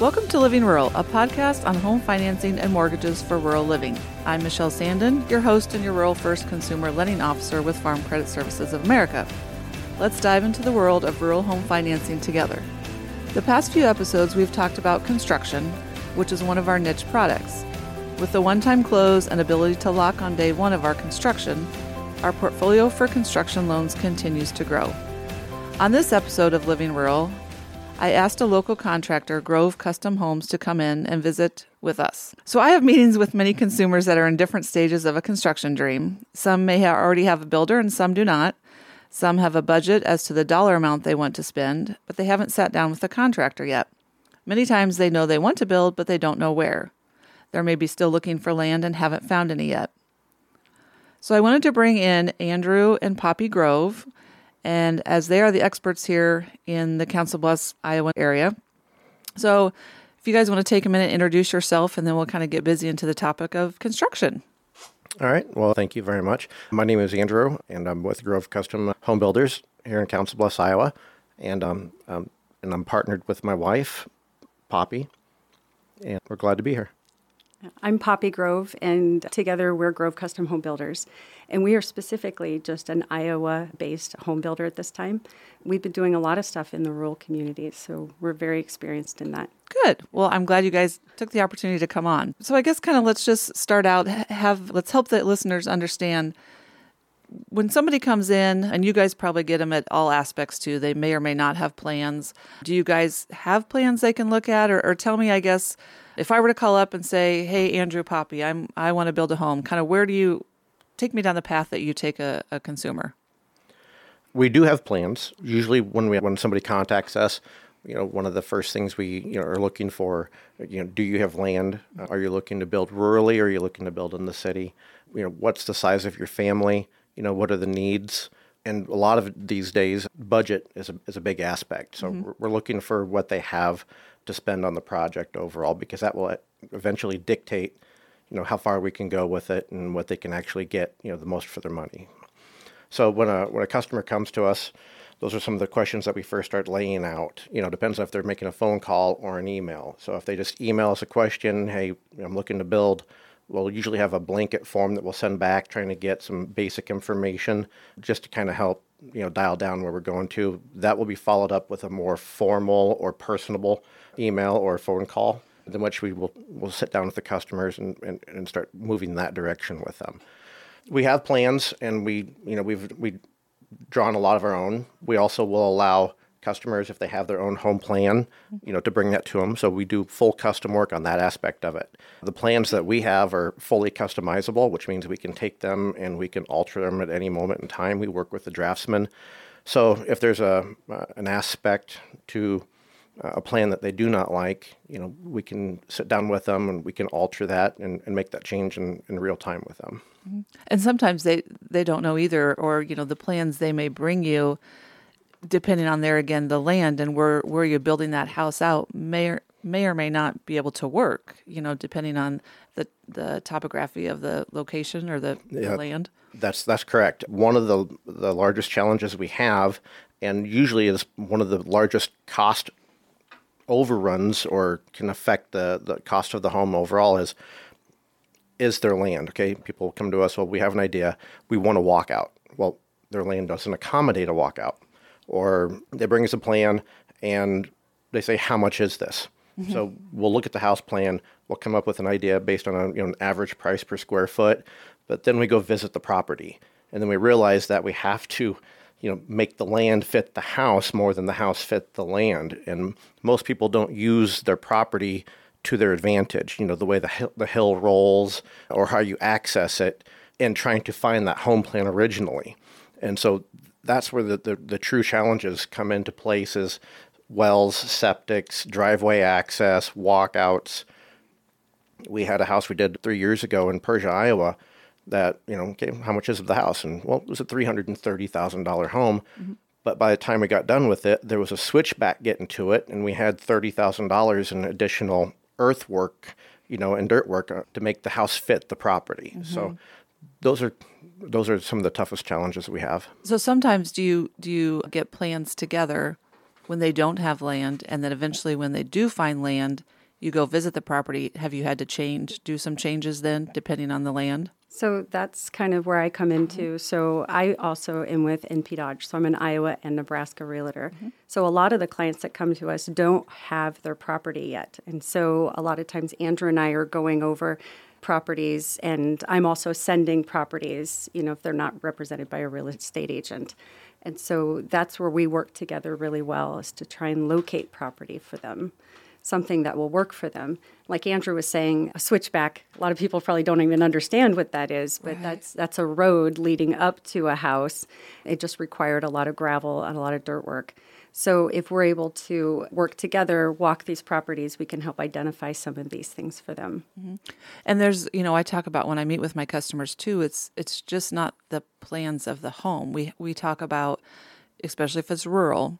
Welcome to Living Rural, a podcast on home financing and mortgages for rural living. I'm Michelle Sandin, your host and your Rural First Consumer Lending Officer with Farm Credit Services of America. Let's dive into the world of rural home financing together. The past few episodes, we've talked about construction, which is one of our niche products. With the one time close and ability to lock on day one of our construction, our portfolio for construction loans continues to grow. On this episode of Living Rural, I asked a local contractor, Grove Custom Homes, to come in and visit with us. So I have meetings with many consumers that are in different stages of a construction dream. Some may already have a builder and some do not. Some have a budget as to the dollar amount they want to spend, but they haven't sat down with the contractor yet. Many times they know they want to build, but they don't know where. They may be still looking for land and haven't found any yet. So I wanted to bring in Andrew and Poppy Grove and as they are the experts here in the Council Bluffs, Iowa area. So, if you guys want to take a minute, introduce yourself, and then we'll kind of get busy into the topic of construction. All right. Well, thank you very much. My name is Andrew, and I'm with Grove Custom Home Builders here in Council Bluffs, Iowa, and um, um, and I'm partnered with my wife, Poppy, and we're glad to be here. I'm Poppy Grove, and together we're Grove Custom Home Builders. And we are specifically just an Iowa based home builder at this time. We've been doing a lot of stuff in the rural communities, so we're very experienced in that. Good. Well, I'm glad you guys took the opportunity to come on. So I guess kind of let's just start out have let's help the listeners understand when somebody comes in and you guys probably get them at all aspects too they may or may not have plans do you guys have plans they can look at or, or tell me i guess if I were to call up and say, "Hey, Andrew Poppy, I'm I want to build a home," kind of where do you take me down the path that you take a, a consumer? We do have plans. Usually, when we when somebody contacts us, you know, one of the first things we you know are looking for, you know, do you have land? Are you looking to build rurally? Are you looking to build in the city? You know, what's the size of your family? You know, what are the needs? And a lot of these days, budget is a, is a big aspect. So mm-hmm. we're looking for what they have to spend on the project overall because that will eventually dictate you know how far we can go with it and what they can actually get you know the most for their money so when a when a customer comes to us those are some of the questions that we first start laying out you know depends on if they're making a phone call or an email so if they just email us a question hey i'm looking to build we'll usually have a blanket form that we'll send back trying to get some basic information just to kind of help you know dial down where we're going to that will be followed up with a more formal or personable email or phone call, in which we will will sit down with the customers and, and, and start moving that direction with them. We have plans, and we you know we've we drawn a lot of our own. We also will allow customers if they have their own home plan, you know, to bring that to them. So we do full custom work on that aspect of it. The plans that we have are fully customizable, which means we can take them and we can alter them at any moment in time. We work with the draftsman. So if there's a uh, an aspect to a plan that they do not like, you know, we can sit down with them and we can alter that and, and make that change in, in real time with them. Mm-hmm. And sometimes they, they don't know either, or, you know, the plans they may bring you, depending on there again, the land and where, where you're building that house out may or, may or may not be able to work, you know, depending on the, the topography of the location or the, yeah, the land. That's, that's correct. One of the, the largest challenges we have and usually is one of the largest cost overruns or can affect the, the cost of the home overall is is their land. Okay, people come to us. Well, we have an idea. We want to walk out. Well, their land doesn't accommodate a walkout, or they bring us a plan and they say, "How much is this?" Mm-hmm. So we'll look at the house plan. We'll come up with an idea based on a, you know, an average price per square foot, but then we go visit the property, and then we realize that we have to you know make the land fit the house more than the house fit the land and most people don't use their property to their advantage you know the way the hill, the hill rolls or how you access it and trying to find that home plan originally and so that's where the, the, the true challenges come into place is wells septics driveway access walkouts we had a house we did three years ago in persia iowa that you know, okay, how much is the house? And well, it was a three hundred and thirty thousand dollar home. Mm-hmm. But by the time we got done with it, there was a switchback getting to it, and we had thirty thousand dollars in additional earthwork, you know, and dirt work uh, to make the house fit the property. Mm-hmm. So those are those are some of the toughest challenges we have. So sometimes do you do you get plans together when they don't have land, and then eventually when they do find land, you go visit the property. Have you had to change, do some changes then, depending on the land? So that's kind of where I come into. So I also am with NP Dodge. So I'm an Iowa and Nebraska realtor. Mm-hmm. So a lot of the clients that come to us don't have their property yet. And so a lot of times Andrew and I are going over properties and I'm also sending properties, you know, if they're not represented by a real estate agent. And so that's where we work together really well is to try and locate property for them something that will work for them. Like Andrew was saying, a switchback. A lot of people probably don't even understand what that is, but right. that's that's a road leading up to a house. It just required a lot of gravel and a lot of dirt work. So if we're able to work together, walk these properties, we can help identify some of these things for them. Mm-hmm. And there's, you know, I talk about when I meet with my customers too. It's it's just not the plans of the home. We we talk about, especially if it's rural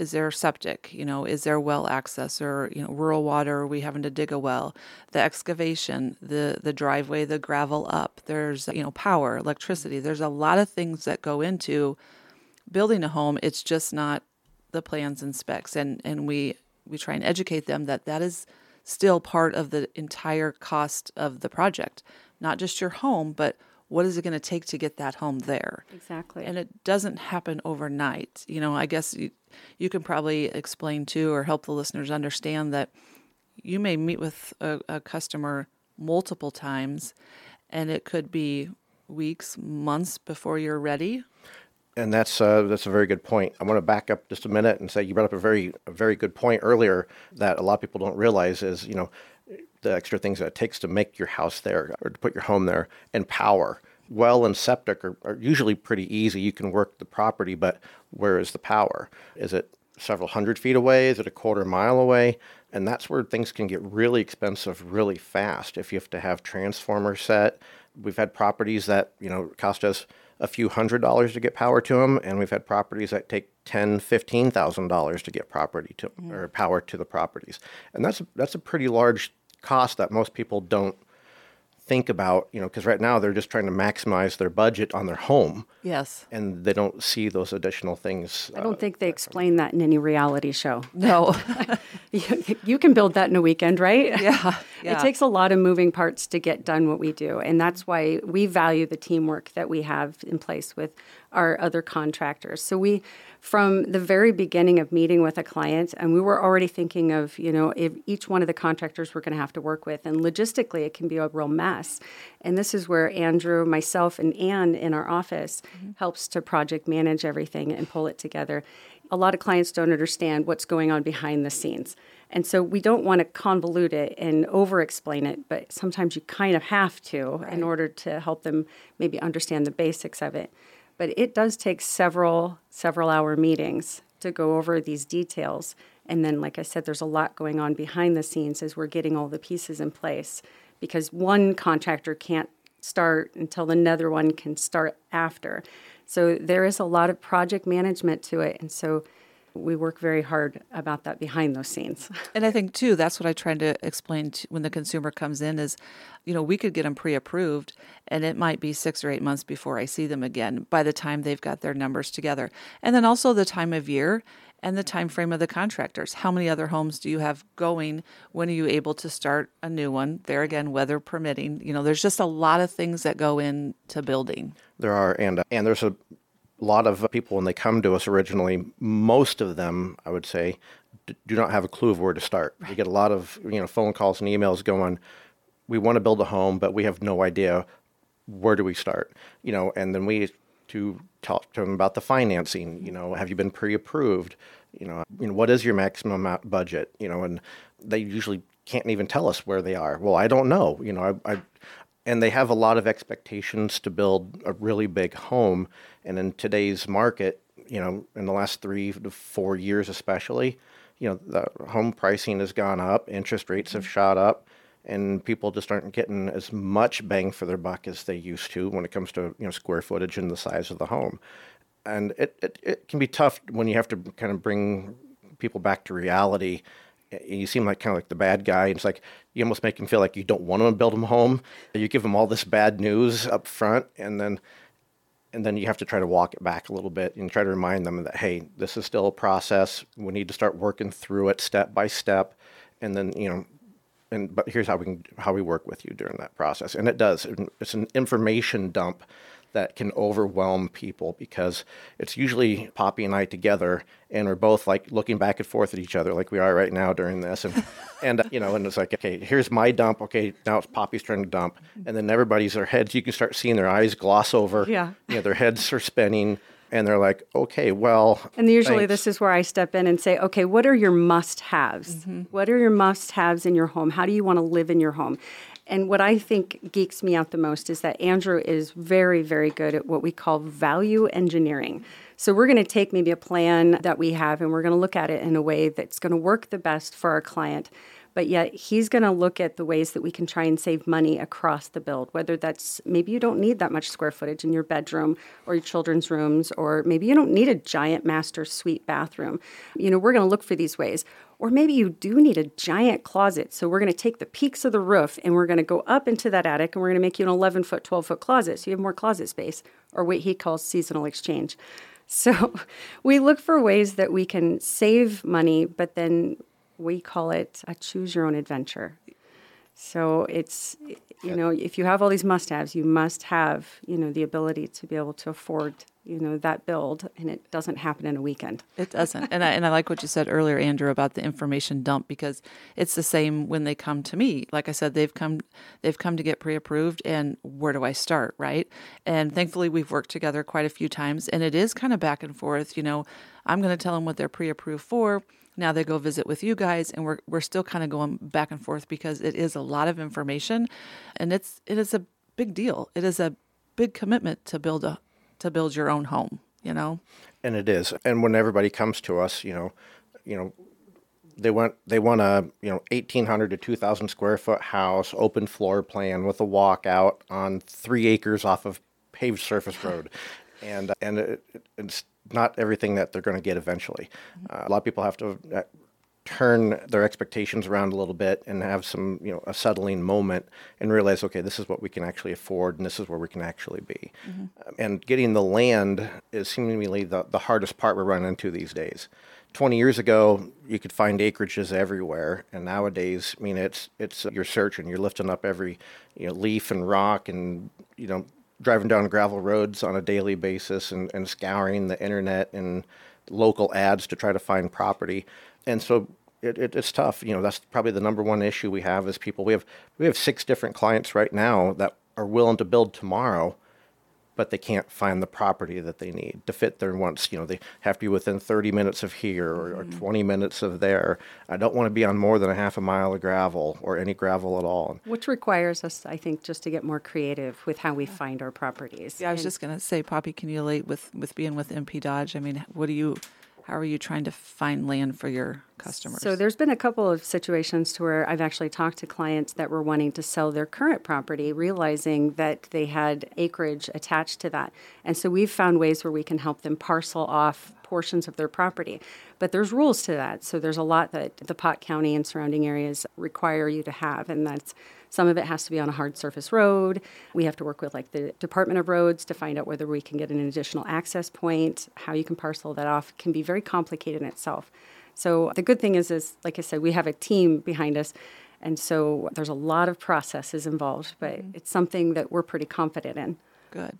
is there septic? You know, is there well access or you know rural water? Are we having to dig a well? The excavation, the the driveway, the gravel up. There's you know power, electricity. There's a lot of things that go into building a home. It's just not the plans and specs, and and we we try and educate them that that is still part of the entire cost of the project, not just your home, but what is it going to take to get that home there? Exactly. And it doesn't happen overnight. You know, I guess you, you can probably explain to or help the listeners understand that you may meet with a, a customer multiple times and it could be weeks, months before you're ready. And that's uh, that's a very good point. I want to back up just a minute and say you brought up a very a very good point earlier that a lot of people don't realize is you know the extra things that it takes to make your house there or to put your home there and power. Well and septic are, are usually pretty easy. You can work the property, but where is the power? Is it several hundred feet away? Is it a quarter mile away? And that's where things can get really expensive really fast if you have to have transformers set. We've had properties that, you know, cost us a few hundred dollars to get power to them, and we've had properties that take ten, fifteen thousand dollars to get property to mm. or power to the properties, and that's that's a pretty large cost that most people don't think about, you know, because right now they're just trying to maximize their budget on their home. Yes. And they don't see those additional things. I don't uh, think they explain that in any reality show. No. you, you, can build that in a weekend, right? Yeah, yeah. It takes a lot of moving parts to get done what we do. And that's why we value the teamwork that we have in place with our other contractors. So we from the very beginning of meeting with a client, and we were already thinking of, you know, if each one of the contractors we're going to have to work with. And logistically, it can be a real mess. And this is where Andrew, myself, and Anne in our office mm-hmm. helps to project manage everything and pull it together. A lot of clients don't understand what's going on behind the scenes. And so we don't want to convolute it and over explain it, but sometimes you kind of have to right. in order to help them maybe understand the basics of it. But it does take several several hour meetings to go over these details. And then, like I said, there's a lot going on behind the scenes as we're getting all the pieces in place because one contractor can't start until another one can start after. So there is a lot of project management to it. And so we work very hard about that behind those scenes. And I think too that's what I try to explain to, when the consumer comes in is, you know, we could get them pre-approved, and it might be six or eight months before I see them again. By the time they've got their numbers together, and then also the time of year and the time frame of the contractors. How many other homes do you have going? When are you able to start a new one? There again, weather permitting. You know, there's just a lot of things that go into building. There are, and and there's a lot of people, when they come to us originally, most of them, I would say, do not have a clue of where to start. Right. We get a lot of you know phone calls and emails going, "We want to build a home, but we have no idea where do we start." You know, and then we to talk to them about the financing. You know, have you been pre-approved? You know, you know what is your maximum budget? You know, and they usually can't even tell us where they are. Well, I don't know. You know, I, I and they have a lot of expectations to build a really big home. And in today's market, you know, in the last three to four years, especially, you know, the home pricing has gone up, interest rates have mm-hmm. shot up, and people just aren't getting as much bang for their buck as they used to when it comes to you know square footage and the size of the home. And it, it, it can be tough when you have to kind of bring people back to reality you seem like kind of like the bad guy. It's like you almost make him feel like you don't want to build him home. You give him all this bad news up front, and then and then you have to try to walk it back a little bit and try to remind them that hey this is still a process we need to start working through it step by step and then you know and but here's how we can how we work with you during that process and it does it's an information dump that can overwhelm people because it's usually Poppy and I together, and we're both like looking back and forth at each other, like we are right now during this, and and you know, and it's like, okay, here's my dump. Okay, now it's Poppy's turn to dump, and then everybody's their heads. You can start seeing their eyes gloss over. Yeah. You know, their heads are spinning. And they're like, okay, well. And usually, thanks. this is where I step in and say, okay, what are your must haves? Mm-hmm. What are your must haves in your home? How do you want to live in your home? And what I think geeks me out the most is that Andrew is very, very good at what we call value engineering. So we're going to take maybe a plan that we have and we're going to look at it in a way that's going to work the best for our client. But yet he's going to look at the ways that we can try and save money across the build, whether that's maybe you don't need that much square footage in your bedroom or your children's rooms, or maybe you don't need a giant master suite bathroom. You know, we're going to look for these ways. Or maybe you do need a giant closet. So we're going to take the peaks of the roof and we're going to go up into that attic and we're going to make you an 11 foot, 12 foot closet. So you have more closet space, or what he calls seasonal exchange. So we look for ways that we can save money, but then we call it a choose your own adventure. So it's, you know, if you have all these must haves, you must have, you know, the ability to be able to afford, you know, that build, and it doesn't happen in a weekend. It doesn't. And I, and I like what you said earlier, Andrew, about the information dump because it's the same when they come to me. Like I said, they've come they've come to get pre-approved and where do I start, right? And thankfully we've worked together quite a few times and it is kind of back and forth, you know. I'm going to tell them what they're pre-approved for. Now they go visit with you guys and we're we're still kind of going back and forth because it is a lot of information and it's it is a big deal. It is a big commitment to build a to build your own home, you know. and it is. And when everybody comes to us, you know, you know, they want they want a you know eighteen hundred to two thousand square foot house, open floor plan with a walkout on three acres off of paved surface road, and and it, it's not everything that they're going to get eventually. Uh, a lot of people have to. Uh, turn their expectations around a little bit and have some you know a settling moment and realize okay this is what we can actually afford and this is where we can actually be Um, and getting the land is seemingly the, the hardest part we're running into these days 20 years ago you could find acreages everywhere and nowadays i mean it's it's you're searching you're lifting up every you know leaf and rock and you know driving down gravel roads on a daily basis and, and scouring the internet and local ads to try to find property. And so it, it, it's tough. You know that's probably the number one issue we have is people we have we have six different clients right now that are willing to build tomorrow but they can't find the property that they need to fit their wants. You know, they have to be within 30 minutes of here or, or mm-hmm. 20 minutes of there. I don't want to be on more than a half a mile of gravel or any gravel at all. Which requires us, I think, just to get more creative with how we find our properties. Yeah, I was And- just gonna say, Poppy, can you relate with with being with NP Dodge? I mean, what do you, how are you trying to find land for your customers? So there's been a couple of situations to where I've actually talked to clients that were wanting to sell their current property, realizing that they had acreage attached to that. And so we've found ways where we can help them parcel off portions of their property. But there's rules to that. So there's a lot that the Pott County and surrounding areas require you to have, and that's some of it has to be on a hard surface road. We have to work with like the Department of Roads to find out whether we can get an additional access point. How you can parcel that off can be very complicated in itself. So the good thing is, is like I said, we have a team behind us, and so there's a lot of processes involved, but mm-hmm. it's something that we're pretty confident in. Good.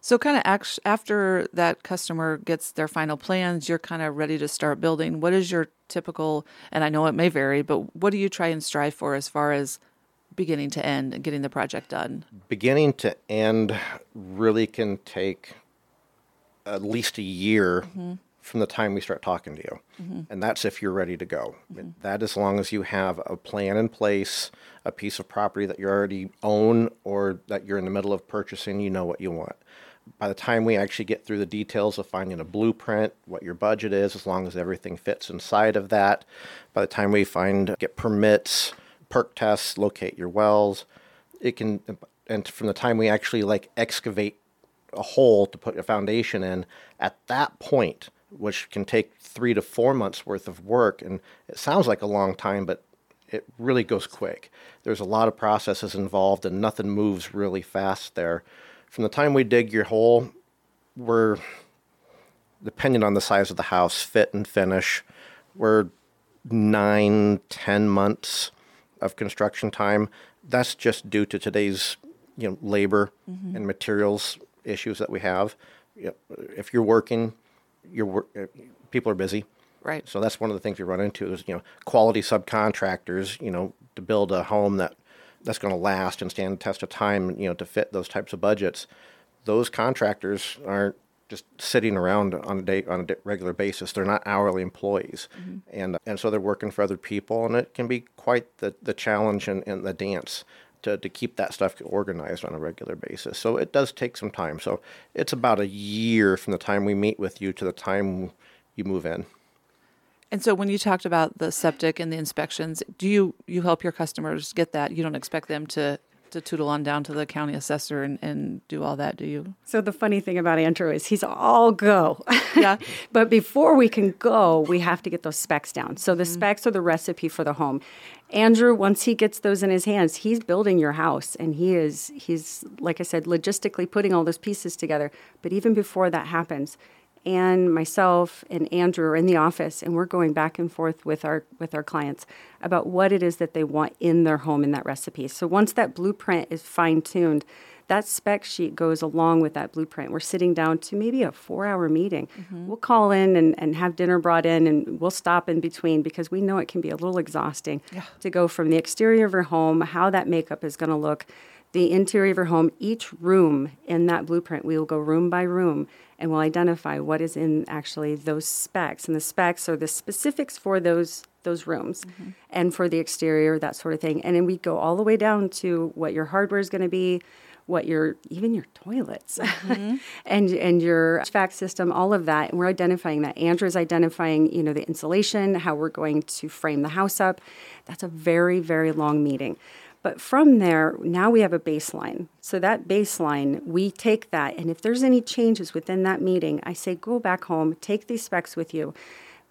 So, kind of after that customer gets their final plans, you're kind of ready to start building. What is your typical, and I know it may vary, but what do you try and strive for as far as beginning to end and getting the project done? Beginning to end really can take at least a year mm-hmm. from the time we start talking to you. Mm-hmm. And that's if you're ready to go. Mm-hmm. That as long as you have a plan in place, a piece of property that you already own or that you're in the middle of purchasing, you know what you want. By the time we actually get through the details of finding a blueprint, what your budget is, as long as everything fits inside of that, by the time we find get permits, perk tests, locate your wells, it can and from the time we actually like excavate a hole to put a foundation in at that point which can take three to four months worth of work and it sounds like a long time but it really goes quick. There's a lot of processes involved and nothing moves really fast there. From the time we dig your hole we're depending on the size of the house, fit and finish, we're nine, ten months of construction time. That's just due to today's you know labor mm-hmm. and materials issues that we have. You know, if you're working, you're uh, people are busy. Right. So that's one of the things we run into is you know quality subcontractors. You know to build a home that that's going to last and stand the test of time. You know to fit those types of budgets. Those contractors aren't just sitting around on a day on a regular basis. They're not hourly employees, mm-hmm. and and so they're working for other people, and it can be quite the the challenge and, and the dance to to keep that stuff organized on a regular basis. So it does take some time. So it's about a year from the time we meet with you to the time you move in. And so when you talked about the septic and the inspections, do you you help your customers get that? You don't expect them to to tootle on down to the county assessor and, and do all that, do you? So the funny thing about Andrew is he's all go. Yeah. but before we can go, we have to get those specs down. So the mm-hmm. specs are the recipe for the home. Andrew, once he gets those in his hands, he's building your house and he is he's like I said, logistically putting all those pieces together. But even before that happens, and myself and Andrew are in the office and we're going back and forth with our with our clients about what it is that they want in their home in that recipe. So once that blueprint is fine tuned, that spec sheet goes along with that blueprint. We're sitting down to maybe a four hour meeting. Mm-hmm. We'll call in and, and have dinner brought in and we'll stop in between because we know it can be a little exhausting yeah. to go from the exterior of your home, how that makeup is going to look, the interior of your home, each room in that blueprint, we will go room by room and we'll identify what is in actually those specs. And the specs are the specifics for those those rooms mm-hmm. and for the exterior, that sort of thing. And then we go all the way down to what your hardware is going to be, what your even your toilets mm-hmm. and and your HVAC system, all of that. And we're identifying that. Andrew's identifying, you know, the insulation, how we're going to frame the house up. That's a very, very long meeting. But from there, now we have a baseline. So that baseline, we take that, and if there's any changes within that meeting, I say go back home, take these specs with you,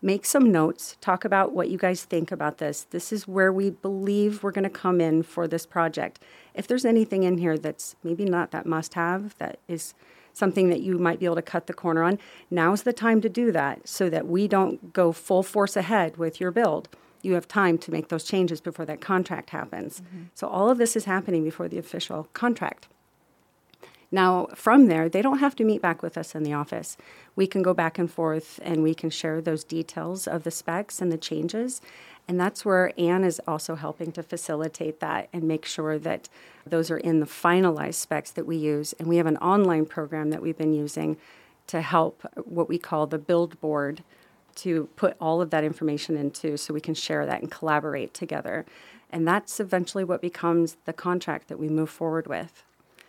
make some notes, talk about what you guys think about this. This is where we believe we're going to come in for this project. If there's anything in here that's maybe not that must have, that is something that you might be able to cut the corner on, now's the time to do that so that we don't go full force ahead with your build you have time to make those changes before that contract happens. Mm-hmm. So all of this is happening before the official contract. Now, from there, they don't have to meet back with us in the office. We can go back and forth and we can share those details of the specs and the changes. And that's where Anne is also helping to facilitate that and make sure that those are in the finalized specs that we use. And we have an online program that we've been using to help what we call the build board to put all of that information into so we can share that and collaborate together. And that's eventually what becomes the contract that we move forward with.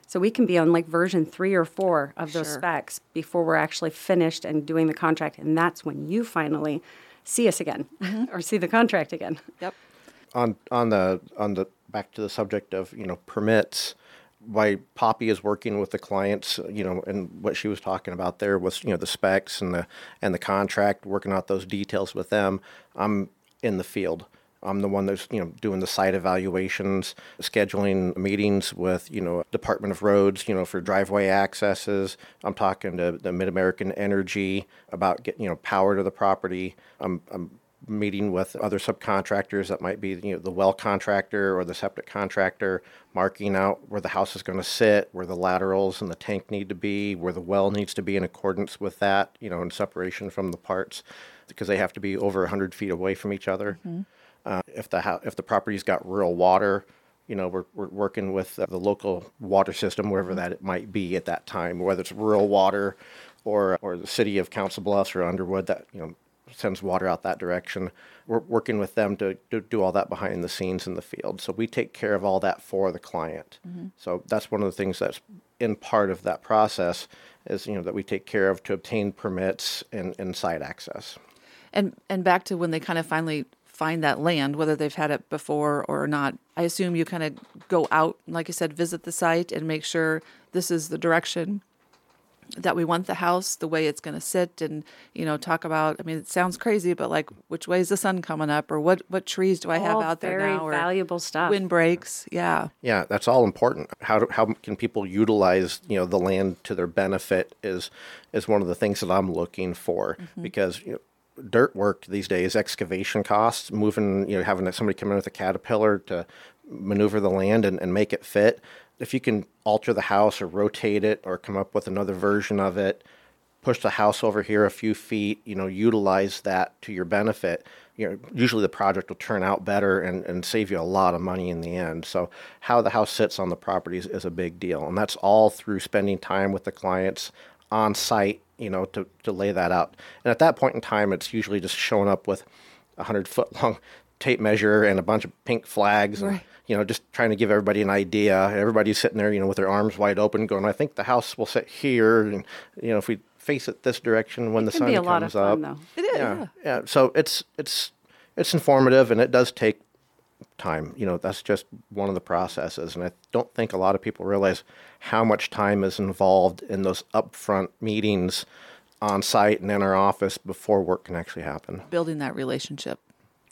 So we can be on like version three or four of those sure. specs before we're actually finished and doing the contract. And that's when you finally see us again mm-hmm. or see the contract again. Yep. On on the on the back to the subject of, you know, permits, why Poppy is working with the clients, you know, and what she was talking about there was, you know, the specs and the and the contract, working out those details with them. I'm in the field. I'm the one that's you know doing the site evaluations, scheduling meetings with you know Department of Roads, you know for driveway accesses. I'm talking to the MidAmerican Energy about getting you know power to the property. I'm, I'm meeting with other subcontractors that might be you know the well contractor or the septic contractor marking out where the house is going to sit where the laterals and the tank need to be where the well needs to be in accordance with that you know in separation from the parts because they have to be over 100 feet away from each other mm-hmm. uh, if the ho- if the property's got rural water you know we're, we're working with the local water system wherever mm-hmm. that it might be at that time whether it's rural water or or the city of council bluffs or underwood that you know sends water out that direction. We're working with them to, to do all that behind the scenes in the field. So we take care of all that for the client. Mm-hmm. So that's one of the things that's in part of that process is you know that we take care of to obtain permits and, and site access. And and back to when they kind of finally find that land, whether they've had it before or not. I assume you kind of go out, like I said, visit the site and make sure this is the direction that we want the house the way it's going to sit and you know talk about i mean it sounds crazy but like which way is the sun coming up or what what trees do i have All out there very now or valuable stuff. wind breaks yeah Yeah, that's all important. How do, how can people utilize you know the land to their benefit is is one of the things that I'm looking for mm-hmm. because you know, dirt work these days, excavation costs, moving you know having somebody come in with a caterpillar to maneuver the land and, and make it fit. If you can alter the house or rotate it or come up with another version of it, push the house over here a few feet, you know, utilize that to your benefit, you know, usually the project will turn out better and, and save you a lot of money in the end. So how the house sits on the property is, is a big deal. And that's all through spending time with the clients on site, you know, to, to lay that out. And at that point in time, it's usually just showing up with a hundred foot long tape measure and a bunch of pink flags and, Right. You know, just trying to give everybody an idea. Everybody's sitting there, you know, with their arms wide open, going, "I think the house will sit here," and you know, if we face it this direction when the can sun be a comes lot of fun, up. though. it is Yeah, yeah. yeah. So it's it's it's informative, and it does take time. You know, that's just one of the processes, and I don't think a lot of people realize how much time is involved in those upfront meetings on site and in our office before work can actually happen. building that relationship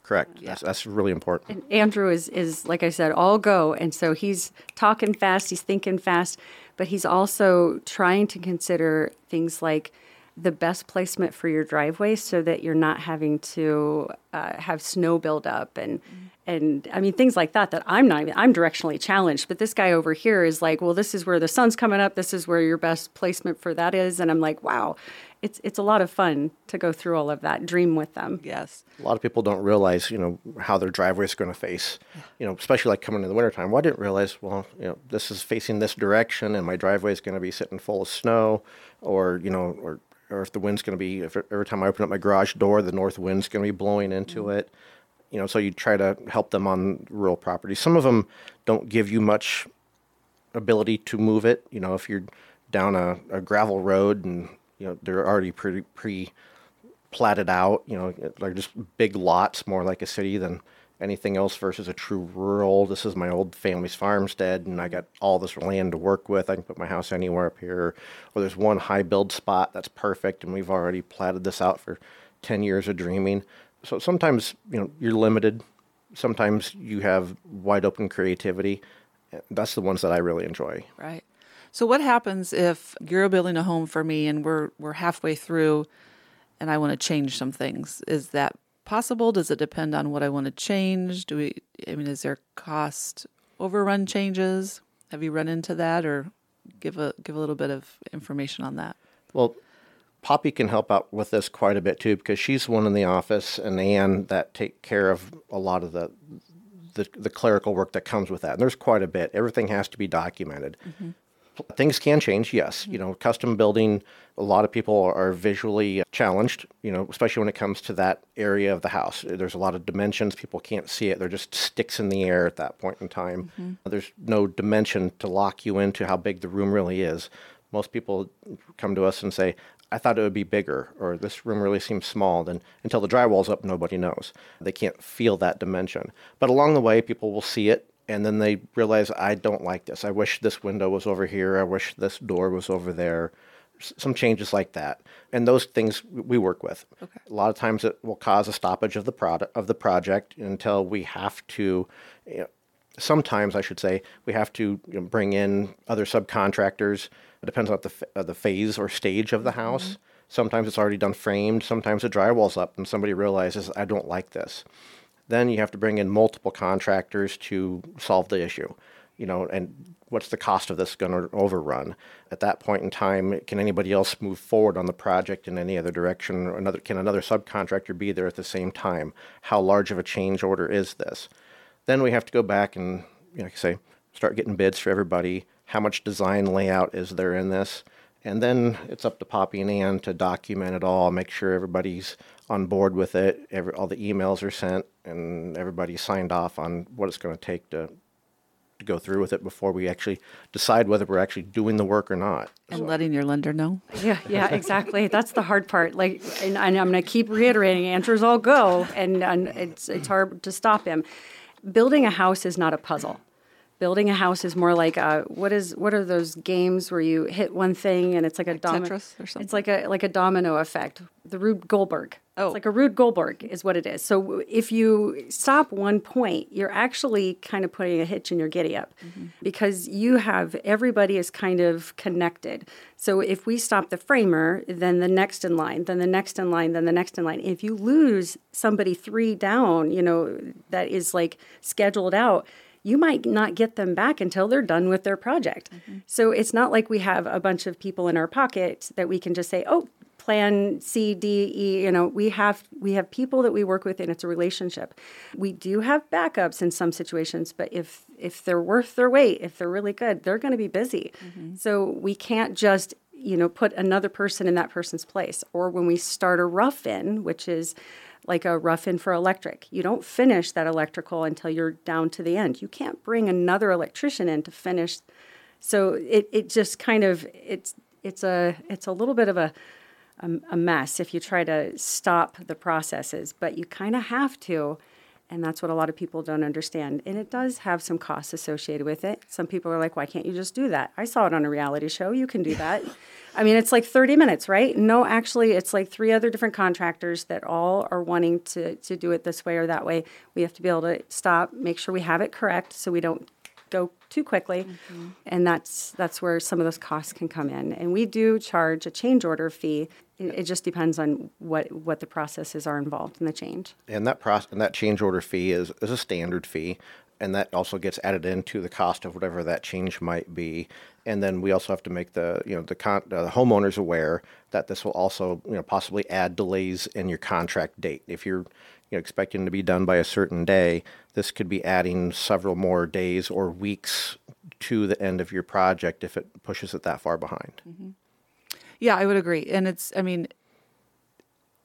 Correct. That's, that's really important. Andrew is is like I said, all go, and so he's talking fast, he's thinking fast, but he's also trying to consider things like the best placement for your driveway so that you're not having to uh, have snow build up and and I mean things like that that I'm not even I'm directionally challenged but this guy over here is like well this is where the sun's coming up this is where your best placement for that is. And I'm like wow it's it's a lot of fun to go through all of that dream with them yes A lot of people don't realize, you know, how their driveway is going to face, you know, especially like coming in the wintertime. Well, I didn't realize, well, you know, this is facing this direction and my driveway is going to be sitting full of snow or, you know, or, or if the wind's going to be, if every time I open up my garage door, the north wind's going to be blowing into mm-hmm. it. You know, so you try to help them on rural property. Some of them don't give you much ability to move it. You know, if you're down a, a gravel road and, you know, they're already pretty pre platted out, you know, they're just big lots, more like a city than anything else versus a true rural. This is my old family's farmstead, and I got all this land to work with. I can put my house anywhere up here. Or there's one high build spot that's perfect, and we've already platted this out for 10 years of dreaming. So sometimes, you know, you're limited. Sometimes you have wide open creativity. That's the ones that I really enjoy. Right. So what happens if you're building a home for me and we're we're halfway through and I want to change some things? Is that possible? Does it depend on what I want to change? Do we I mean is there cost overrun changes? Have you run into that or give a give a little bit of information on that? Well, Poppy can help out with this quite a bit too because she's one in the office and Ann that take care of a lot of the the, the clerical work that comes with that. And there's quite a bit. Everything has to be documented. Mm-hmm. Things can change, yes. You know, custom building, a lot of people are visually challenged, you know, especially when it comes to that area of the house. There's a lot of dimensions. People can't see it. They're just sticks in the air at that point in time. Mm-hmm. There's no dimension to lock you into how big the room really is. Most people come to us and say, I thought it would be bigger, or this room really seems small. Then until the drywall's up, nobody knows. They can't feel that dimension. But along the way, people will see it, and then they realize, I don't like this. I wish this window was over here. I wish this door was over there. S- Some changes like that, and those things we work with. Okay. A lot of times, it will cause a stoppage of the product of the project until we have to. You know, sometimes I should say we have to you know, bring in other subcontractors. It depends on the f- uh, the phase or stage of the house. Sometimes it's already done framed. Sometimes the drywall's up, and somebody realizes I don't like this. Then you have to bring in multiple contractors to solve the issue. You know, and what's the cost of this going to overrun? At that point in time, can anybody else move forward on the project in any other direction? Or another, can another subcontractor be there at the same time? How large of a change order is this? Then we have to go back and, you know, like I say, start getting bids for everybody. How much design layout is there in this? And then it's up to Poppy and Ann to document it all, make sure everybody's on board with it. Every, all the emails are sent, and everybody signed off on what it's going to take to to go through with it before we actually decide whether we're actually doing the work or not. And letting your lender know. Yeah, yeah, exactly. That's the hard part. Like, and, and I'm going to keep reiterating, Andrew's all go, and, and it's it's hard to stop him. Building a house is not a puzzle. Building a house is more like a, what is what are those games where you hit one thing and it's like a domino or something? It's like a like a domino effect. The Rube Goldberg. Oh. It's like a Rube Goldberg is what it is. So if you stop one point, you're actually kind of putting a hitch in your giddy up mm-hmm. because you have everybody is kind of connected. So if we stop the framer, then the next in line, then the next in line, then the next in line. If you lose somebody three down, you know, that is like scheduled out, you might not get them back until they're done with their project. Mm-hmm. So it's not like we have a bunch of people in our pocket that we can just say, "Oh, plan C, D, E." You know, we have we have people that we work with, and it's a relationship. We do have backups in some situations, but if if they're worth their weight, if they're really good, they're going to be busy. Mm-hmm. So we can't just you know put another person in that person's place. Or when we start a rough in, which is like a rough in for electric. You don't finish that electrical until you're down to the end. You can't bring another electrician in to finish. So it, it just kind of it's it's a it's a little bit of a a, a mess if you try to stop the processes, but you kind of have to. And that's what a lot of people don't understand. And it does have some costs associated with it. Some people are like, why can't you just do that? I saw it on a reality show. You can do that. I mean, it's like 30 minutes, right? No, actually, it's like three other different contractors that all are wanting to, to do it this way or that way. We have to be able to stop, make sure we have it correct so we don't go too quickly. And that's that's where some of those costs can come in. And we do charge a change order fee. It, it just depends on what what the processes are involved in the change. And that process and that change order fee is, is a standard fee, and that also gets added into the cost of whatever that change might be. And then we also have to make the you know the, con- uh, the homeowners aware that this will also you know possibly add delays in your contract date. If you're you know, expecting to be done by a certain day, this could be adding several more days or weeks to the end of your project if it pushes it that far behind. Yeah, I would agree. And it's, I mean,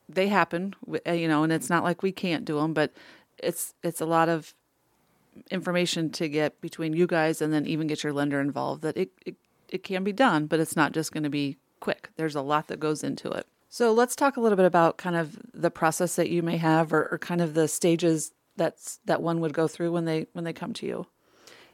they happen, uh, you know, and it's not like we can't do them, but it's it's a lot of information to get between you guys and then even get your lender involved that it it, it can be done, but it's not just going to be quick. There's a lot that goes into it. So let's talk a little bit about kind of the process that you may have or, or kind of the stages that's that one would go through when they when they come to you.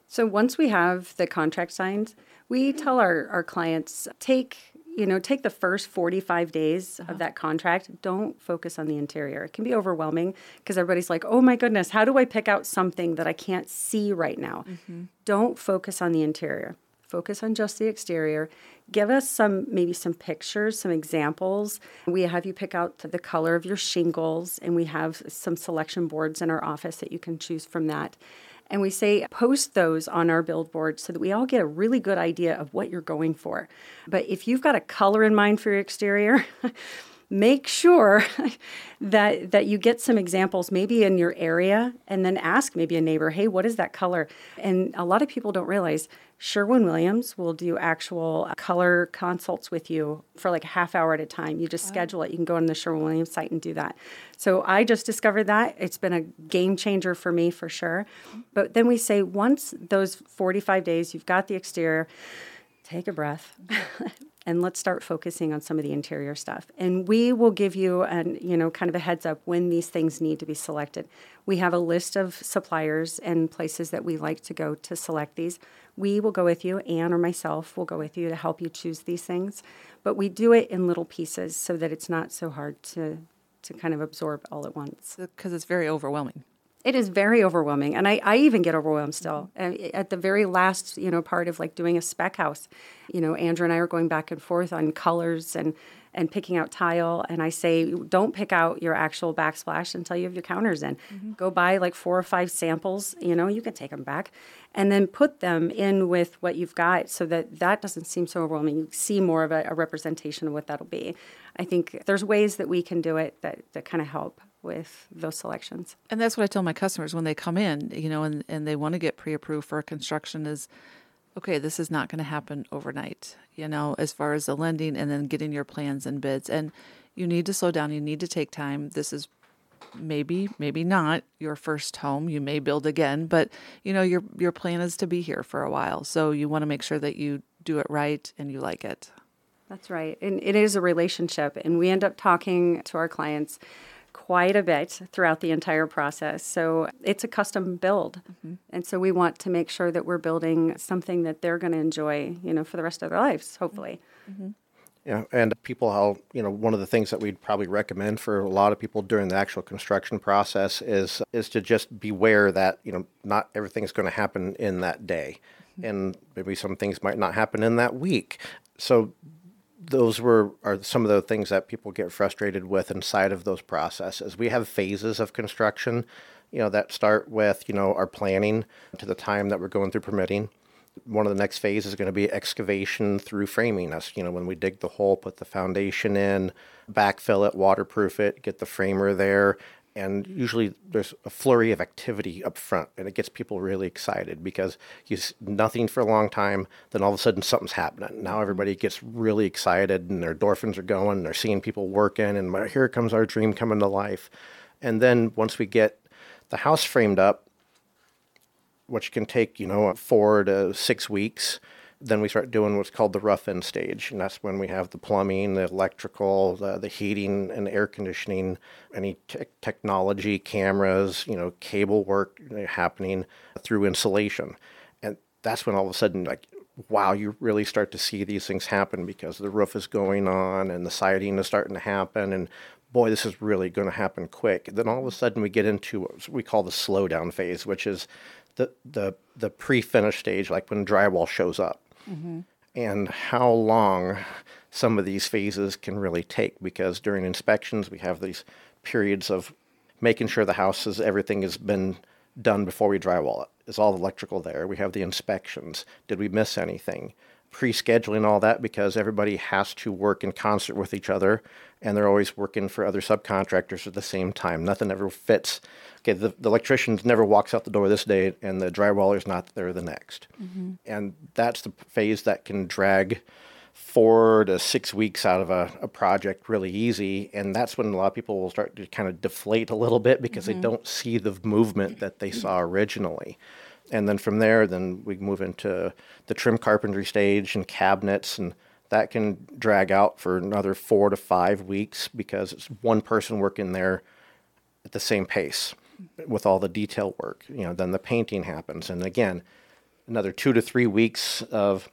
So once we have the contract signed, we tell our, our clients take you know take the first 45 days of uh-huh. that contract. Don't focus on the interior. It can be overwhelming because everybody's like oh my goodness how do i pick out something that i can't see right now? Mm-hmm. Don't focus on the interior focus on just the exterior give us some maybe some pictures some examples we have you pick out the color of your shingles and we have some selection boards in our office that you can choose from that and we say post those on our build board so that we all get a really good idea of what you're going for. But if you've got a color in mind for your exterior, make sure that that you get some examples maybe in your area and then ask maybe a neighbor, "Hey, what is that color?" And a lot of people don't realize Sherwin-Williams will do actual uh, color consults with you for like a half hour at a time. You just schedule it. You can go on the Sherwin-Williams site and do that. So I just discovered that. It's been a game changer for me for sure. But then we say once those 45 days, you've got the exterior, take a breath. and let's start focusing on some of the interior stuff. And we will give you an, you know, kind of a heads up when these things need to be selected. We have a list of suppliers and places that we like to go to select these. We will go with you, Anne or myself will go with you to help you choose these things. But we do it in little pieces so that it's not so hard to to kind of absorb all at once. Because it's very overwhelming. It is very overwhelming, and I, I even get overwhelmed still. Uh, At the very last, you know, part of like doing a spec house, you know, Andrew and I are going back and forth on colors and and picking out tile. And I say, don't pick out your actual backsplash until you have your counters in. Go buy like four or five samples. You know, you can take them back, and then put them in with what you've got, so that that doesn't seem so overwhelming. You see more of a, a representation of what that'll be. I think there's ways that we can do it that that kind of help with those selections. And that's what I tell my customers when they come in, you know, and, and they want to get pre approved for a construction is okay, this is not going to happen overnight, you know, as far as the lending and then getting your plans and bids. And you need to slow down, you need to take time. This is maybe, maybe not your first home. You may build again, but you know, your your plan is to be here for a while. So you want to make sure that you do it right and you like it. That's right. And it is a relationship. And we end up talking to our clients quite a bit throughout the entire process. So it's a custom build. Mm-hmm. And so we want to make sure that we're building something that they're going to enjoy, you know, for the rest of their lives, hopefully. Mm-hmm. Yeah, and people, how you know, one of the things that we'd probably recommend for a lot of people during the actual construction process is is to just beware that you know not everything is going to happen in that day, mm-hmm. and maybe some things might not happen in that week. So those were are some of the things that people get frustrated with inside of those processes. We have phases of construction, you know, that start with you know our planning to the time that we're going through permitting one of the next phases is going to be excavation through framing. Us, you know when we dig the hole, put the foundation in, backfill it, waterproof it, get the framer there, and usually there's a flurry of activity up front, and it gets people really excited because you nothing for a long time, then all of a sudden something's happening. Now everybody gets really excited, and their endorphins are going, and they're seeing people working, and here comes our dream coming to life. And then once we get the house framed up, which can take, you know, four to six weeks. Then we start doing what's called the rough in stage, and that's when we have the plumbing, the electrical, the, the heating and air conditioning, any te- technology, cameras, you know, cable work happening through insulation. And that's when all of a sudden, like, wow, you really start to see these things happen because the roof is going on and the siding is starting to happen and boy, this is really going to happen quick. Then all of a sudden we get into what we call the slowdown phase, which is the the the pre-finish stage, like when drywall shows up, mm-hmm. and how long some of these phases can really take. Because during inspections, we have these periods of making sure the house is everything has been done before we drywall it. Is all the electrical there? We have the inspections. Did we miss anything? Pre-scheduling all that because everybody has to work in concert with each other, and they're always working for other subcontractors at the same time. Nothing ever fits okay, the, the electrician never walks out the door this day and the drywaller's not there the next. Mm-hmm. And that's the phase that can drag four to six weeks out of a, a, project really easy. And that's when a lot of people will start to kind of deflate a little bit because mm-hmm. they don't see the movement that they saw originally. And then from there, then we move into the trim carpentry stage and cabinets and that can drag out for another four to five weeks because it's one person working there at the same pace with all the detail work. You know, then the painting happens, and again, another two to three weeks of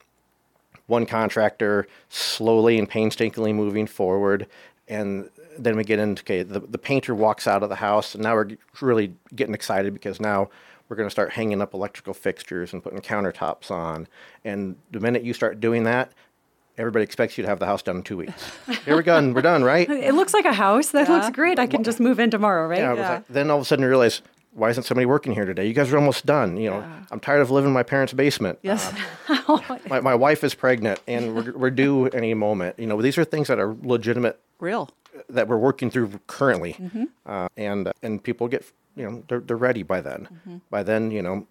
one contractor slowly and painstakingly moving forward, and then we get into okay, the, the painter walks out of the house, and now we're really getting excited because now we're going to start hanging up electrical fixtures and putting countertops on. And the minute you start doing that, everybody expects you to have the house done in two weeks. Here we go, and we're done, right? It looks like a house. That yeah. looks great. I can just move in tomorrow, right? Yeah. yeah. Like, then all of a sudden you realize, why isn't somebody working here today? You guys are almost done. You know, yeah. I'm tired of living in my parents' basement. Yes. Uh, my, my wife is pregnant, and we're, we're due any moment. You know, these are things that are legitimate, real, that we're working through currently, mm-hmm. uh, and uh, and people get you know they're they're ready by then. Mm-hmm. By then, you know,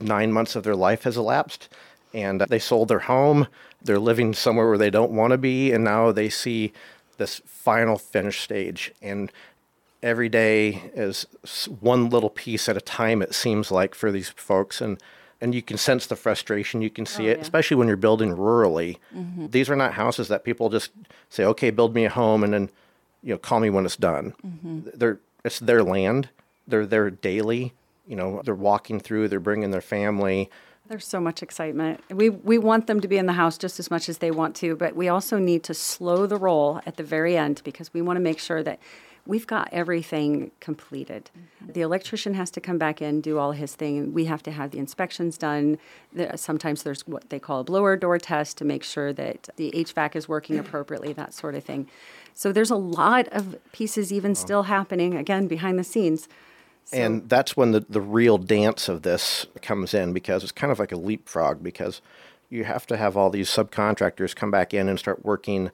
nine months of their life has elapsed and they sold their home. They're living somewhere where they don't want to be, and now they see this final finish stage. And every day is one little piece at a time. It seems like for these folks, and and you can sense the frustration. You can see oh, it, yeah. especially when you're building rurally. Mm-hmm. These are not houses that people just say, "Okay, build me a home," and then you know, call me when it's done. Mm-hmm. They're it's their land. They're there daily. You know, they're walking through. They're bringing their family. There's so much excitement. We we want them to be in the house just as much as they want to, but we also need to slow the roll at the very end because we want to make sure that we've got everything completed. Mm-hmm. The electrician has to come back in, do all his thing. We have to have the inspections done. Sometimes there's what they call a blower door test to make sure that the HVAC is working appropriately, that sort of thing. So there's a lot of pieces even oh. still happening again behind the scenes. So. And that's when the, the real dance of this comes in because it's kind of like a leapfrog because you have to have all these subcontractors come back in and start working.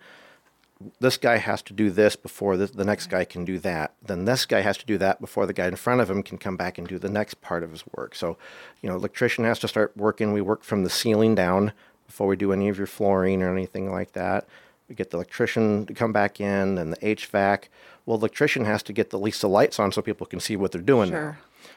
This guy has to do this before the, the next guy can do that. Then this guy has to do that before the guy in front of him can come back and do the next part of his work. So, you know, electrician has to start working. We work from the ceiling down before we do any of your flooring or anything like that. We get the electrician to come back in and the HVAC well, the electrician has to get the least the lights on so people can see what they're doing sure. now.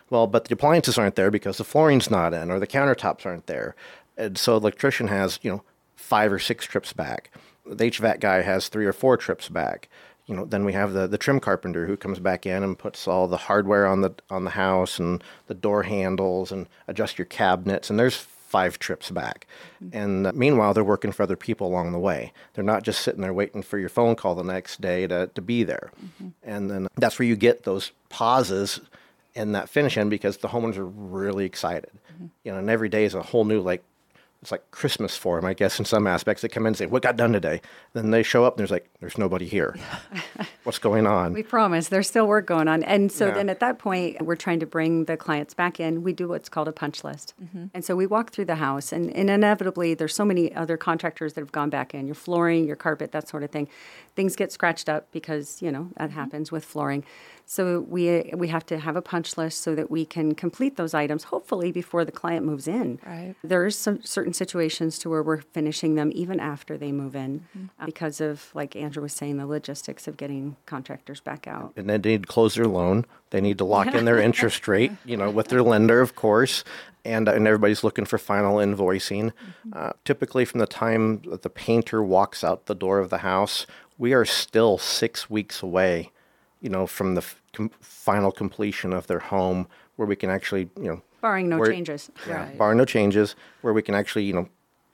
Well, but the appliances aren't there because the flooring's not in or the countertops aren't there. And so the electrician has, you know, five or six trips back. The HVAC guy has three or four trips back. you know, then we have the, the trim carpenter who comes back in and puts all the hardware on the on the house and the door handles and adjust your cabinets. And there's five trips back. Mm-hmm. And uh, meanwhile, they're working for other people along the way. They're not just sitting there waiting for your phone call the next day to, to be there. Mm-hmm. And then that's where you get those pauses in that finish in because the homeowners are really excited. Mm-hmm. You know, and every day is a whole new like it's like Christmas for them, I guess, in some aspects. They come in and say, "What got done today?" Then they show up and there's like, "There's nobody here. What's going on?" We promise there's still work going on, and so yeah. then at that point, we're trying to bring the clients back in. We do what's called a punch list, mm-hmm. and so we walk through the house, and, and inevitably, there's so many other contractors that have gone back in. Your flooring, your carpet, that sort of thing. Things get scratched up because you know that mm-hmm. happens with flooring. So we we have to have a punch list so that we can complete those items hopefully before the client moves in. Right. There's some certain situations to where we're finishing them even after they move in mm-hmm. uh, because of like Andrew was saying the logistics of getting contractors back out. And they need to close their loan. They need to lock in their interest rate, you know, with their lender of course. And, and everybody's looking for final invoicing. Mm-hmm. Uh, typically, from the time that the painter walks out the door of the house, we are still six weeks away you know, from the f- com- final completion of their home, where we can actually, you know, barring no where, changes, yeah, right. barring no changes, where we can actually, you know,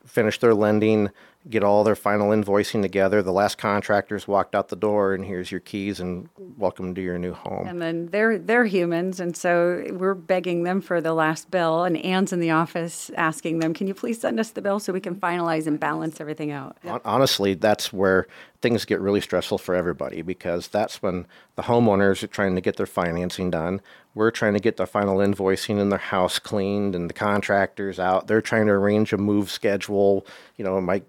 finish their lending, get all their final invoicing together. The last contractors walked out the door, and here's your keys, and welcome to your new home. And then they're they're humans, and so we're begging them for the last bill. And Anne's in the office asking them, "Can you please send us the bill so we can finalize and balance everything out?" Honestly, that's where things get really stressful for everybody because that's when the homeowners are trying to get their financing done. We're trying to get the final invoicing and their house cleaned, and the contractors out. They're trying to arrange a move schedule. You know, my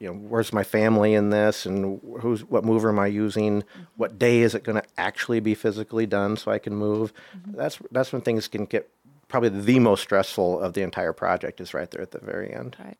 you know, where's my family in this, and who's what mover am I using? Mm-hmm. What day is it going to actually be physically done so I can move? Mm-hmm. That's that's when things can get probably the most stressful of the entire project is right there at the very end. Right.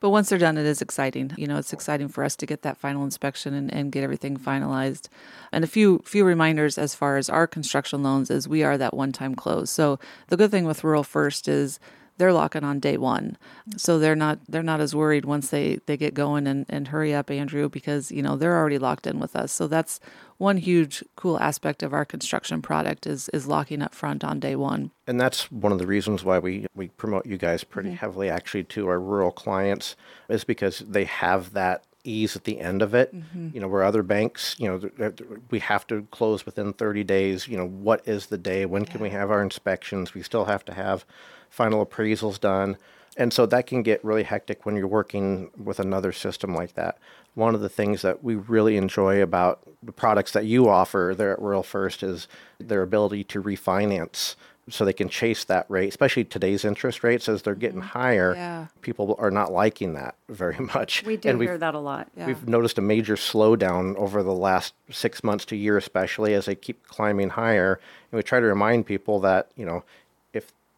But once they're done, it is exciting. You know, it's exciting for us to get that final inspection and, and get everything finalized. And a few few reminders as far as our construction loans is we are that one time close. So the good thing with Rural First is they're locking on day one so they're not they're not as worried once they they get going and and hurry up andrew because you know they're already locked in with us so that's one huge cool aspect of our construction product is is locking up front on day one and that's one of the reasons why we we promote you guys pretty heavily actually to our rural clients is because they have that ease at the end of it. Mm-hmm. You know, where other banks, you know, we have to close within 30 days. You know, what is the day? When can we have our inspections? We still have to have final appraisals done. And so that can get really hectic when you're working with another system like that. One of the things that we really enjoy about the products that you offer there at Rural First is their ability to refinance so they can chase that rate, especially today's interest rates as they're getting mm-hmm. higher. Yeah. People are not liking that very much. We do and hear that a lot. Yeah. We've noticed a major slowdown over the last six months to year, especially as they keep climbing higher. And we try to remind people that, you know,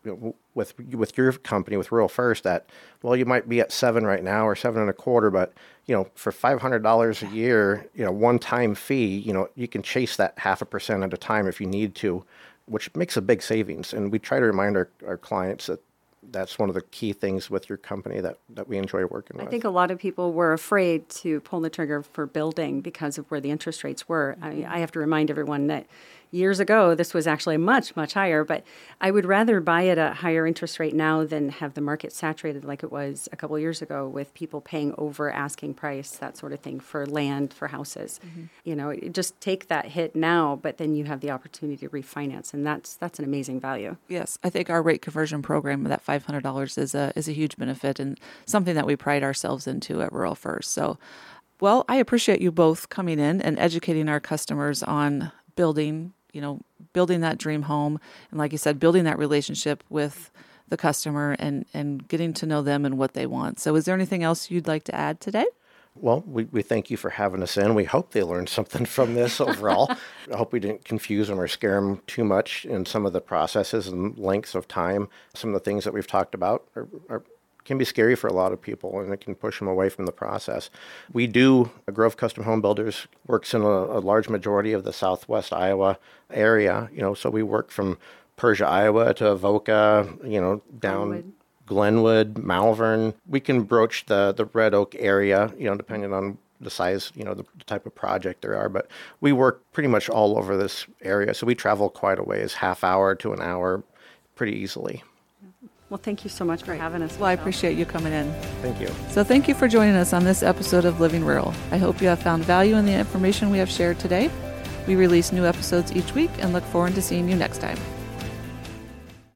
you know, with with your company with Rural First that well you might be at seven right now or seven and a quarter, but you know for five hundred dollars a year, you know one time fee, you know you can chase that half a percent at a time if you need to, which makes a big savings. And we try to remind our, our clients that that's one of the key things with your company that, that we enjoy working with. I think a lot of people were afraid to pull the trigger for building because of where the interest rates were. I, I have to remind everyone that years ago, this was actually much, much higher. But I would rather buy it at a higher interest rate now than have the market saturated like it was a couple years ago with people paying over asking price, that sort of thing, for land, for houses. Mm-hmm. You know, just take that hit now, but then you have the opportunity to refinance, and that's that's an amazing value. Yes, I think our rate conversion program, that five hundred dollars, is a is a huge benefit and something that we pride ourselves into at Rural First. So. Well, I appreciate you both coming in and educating our customers on building you know, building that dream home and like you said, building that relationship with the customer and and getting to know them and what they want. So is there anything else you'd like to add today? Well, we, we thank you for having us in. We hope they learned something from this overall. I hope we didn't confuse them or scare them too much in some of the processes and lengths of time. Some of the things that we've talked about are, are can be scary for a lot of people and it can push them away from the process. We do, uh, Grove Custom Home Builders works in a, a, large majority of the southwest Iowa area, you know, so we work from Persia, Iowa to Avoca, you know, down Glenwood, Glenwood Malvern. We can broach the, the Red Oak area, you know, depending on the size, you know, the, the type of project there are. But we work pretty much all over this area, so we travel quite a ways, half hour to an hour, pretty easily. Well, thank you so much for having us. Well, I appreciate you coming in. Thank you. So, thank you for joining us on this episode of Living Rural. I hope you have found value in the information we have shared today. We release new episodes each week and look forward to seeing you next time.